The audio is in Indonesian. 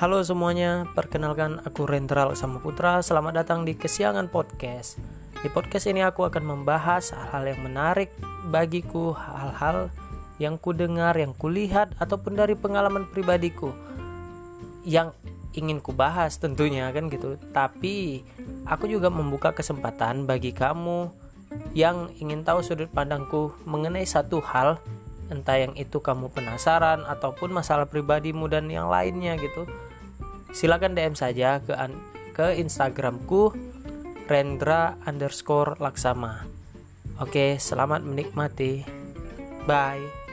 Halo semuanya, perkenalkan aku Rendra sama Putra. Selamat datang di Kesiangan Podcast. Di podcast ini aku akan membahas hal-hal yang menarik bagiku, hal-hal yang ku dengar, yang kulihat ataupun dari pengalaman pribadiku yang ingin ku bahas tentunya kan gitu. Tapi aku juga membuka kesempatan bagi kamu yang ingin tahu sudut pandangku mengenai satu hal entah yang itu kamu penasaran ataupun masalah pribadimu dan yang lainnya gitu silakan DM saja ke ke Instagramku Rendra underscore Laksama. Oke, selamat menikmati. Bye.